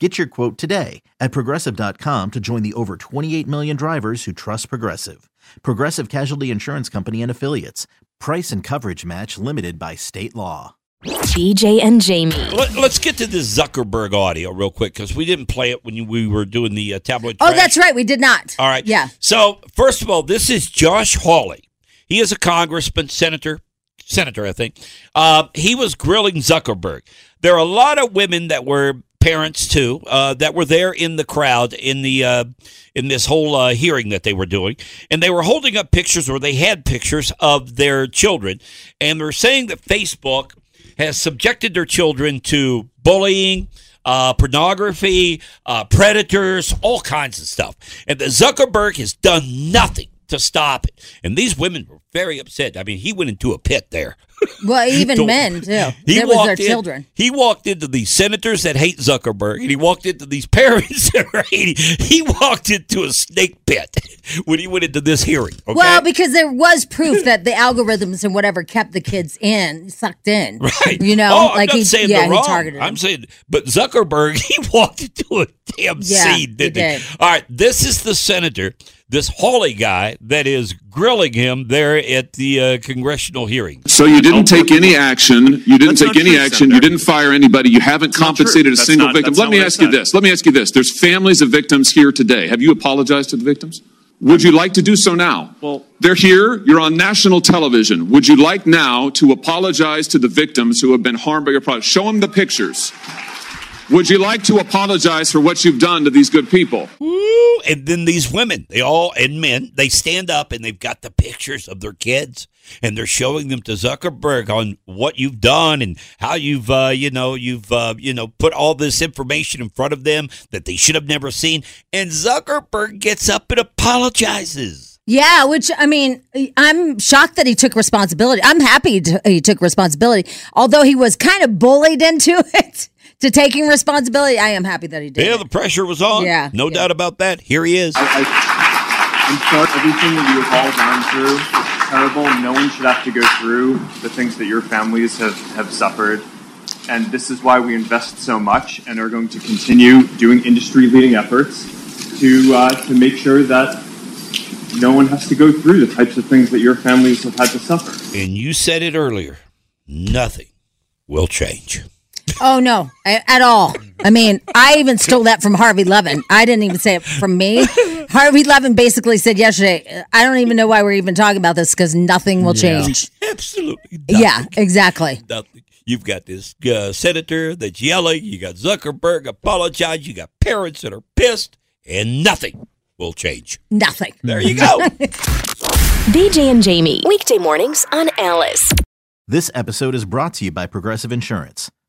Get your quote today at progressive.com to join the over 28 million drivers who trust Progressive. Progressive Casualty Insurance Company and Affiliates. Price and coverage match limited by state law. BJ and Jamie. Let, us get to this Zuckerberg audio real quick because we didn't play it when we were doing the uh, tabloid. Oh, that's right. We did not. All right. Yeah. So, first of all, this is Josh Hawley. He is a congressman, senator, senator, I think. Uh, he was grilling Zuckerberg. There are a lot of women that were parents too uh, that were there in the crowd in the uh, in this whole uh, hearing that they were doing, and they were holding up pictures or they had pictures of their children, and they're saying that Facebook has subjected their children to bullying. Uh, pornography, uh, predators, all kinds of stuff. And the Zuckerberg has done nothing to stop it. And these women were very upset. I mean, he went into a pit there. Well, even men too. He That was their in- children. He walked into these senators that hate Zuckerberg, and he walked into these parents that are hating. He walked into a snake pit when he went into this hearing. Okay? Well, because there was proof that the algorithms and whatever kept the kids in, sucked in. Right. You know, oh, I'm like he, saying yeah, he targeted. I'm saying, but Zuckerberg, he walked into a damn Yeah, scene, didn't he? did. All right, this is the senator, this Hawley guy that is grilling him there at the uh, congressional hearing. So you didn't take any action. You didn't That's take any true, action. You didn't fire anybody. You haven't not true. compensated a single not- victim. Let me ask you this. Let me ask you this. There's families of victims here today. Have you apologized to the victims? Would you like to do so now? Well- they're here. You're on national television. Would you like now to apologize to the victims who have been harmed by your product? Show them the pictures. Would you like to apologize for what you've done to these good people? Woo! And then these women, they all and men, they stand up and they've got the pictures of their kids and they're showing them to Zuckerberg on what you've done and how you've uh, you know you've uh, you know put all this information in front of them that they should have never seen. And Zuckerberg gets up and apologizes. Yeah, which I mean, I'm shocked that he took responsibility. I'm happy to, he took responsibility, although he was kind of bullied into it to taking responsibility. I am happy that he did. Yeah, it. the pressure was on. Yeah, no yeah. doubt about that. Here he is. I, I'm sorry, everything that you have all gone through is terrible. No one should have to go through the things that your families have, have suffered. And this is why we invest so much and are going to continue doing industry leading efforts to, uh, to make sure that no one has to go through the types of things that your families have had to suffer. And you said it earlier. Nothing will change. Oh no, a- at all. I mean, I even stole that from Harvey Levin. I didn't even say it from me. Harvey Levin basically said yesterday, "I don't even know why we're even talking about this because nothing will change." Absolutely. Nothing. Yeah, exactly. nothing. You've got this uh, senator that's yelling. You got Zuckerberg apologize. You got parents that are pissed, and nothing will change. Nothing. There you go. BJ and Jamie. Weekday mornings on Alice. This episode is brought to you by Progressive Insurance.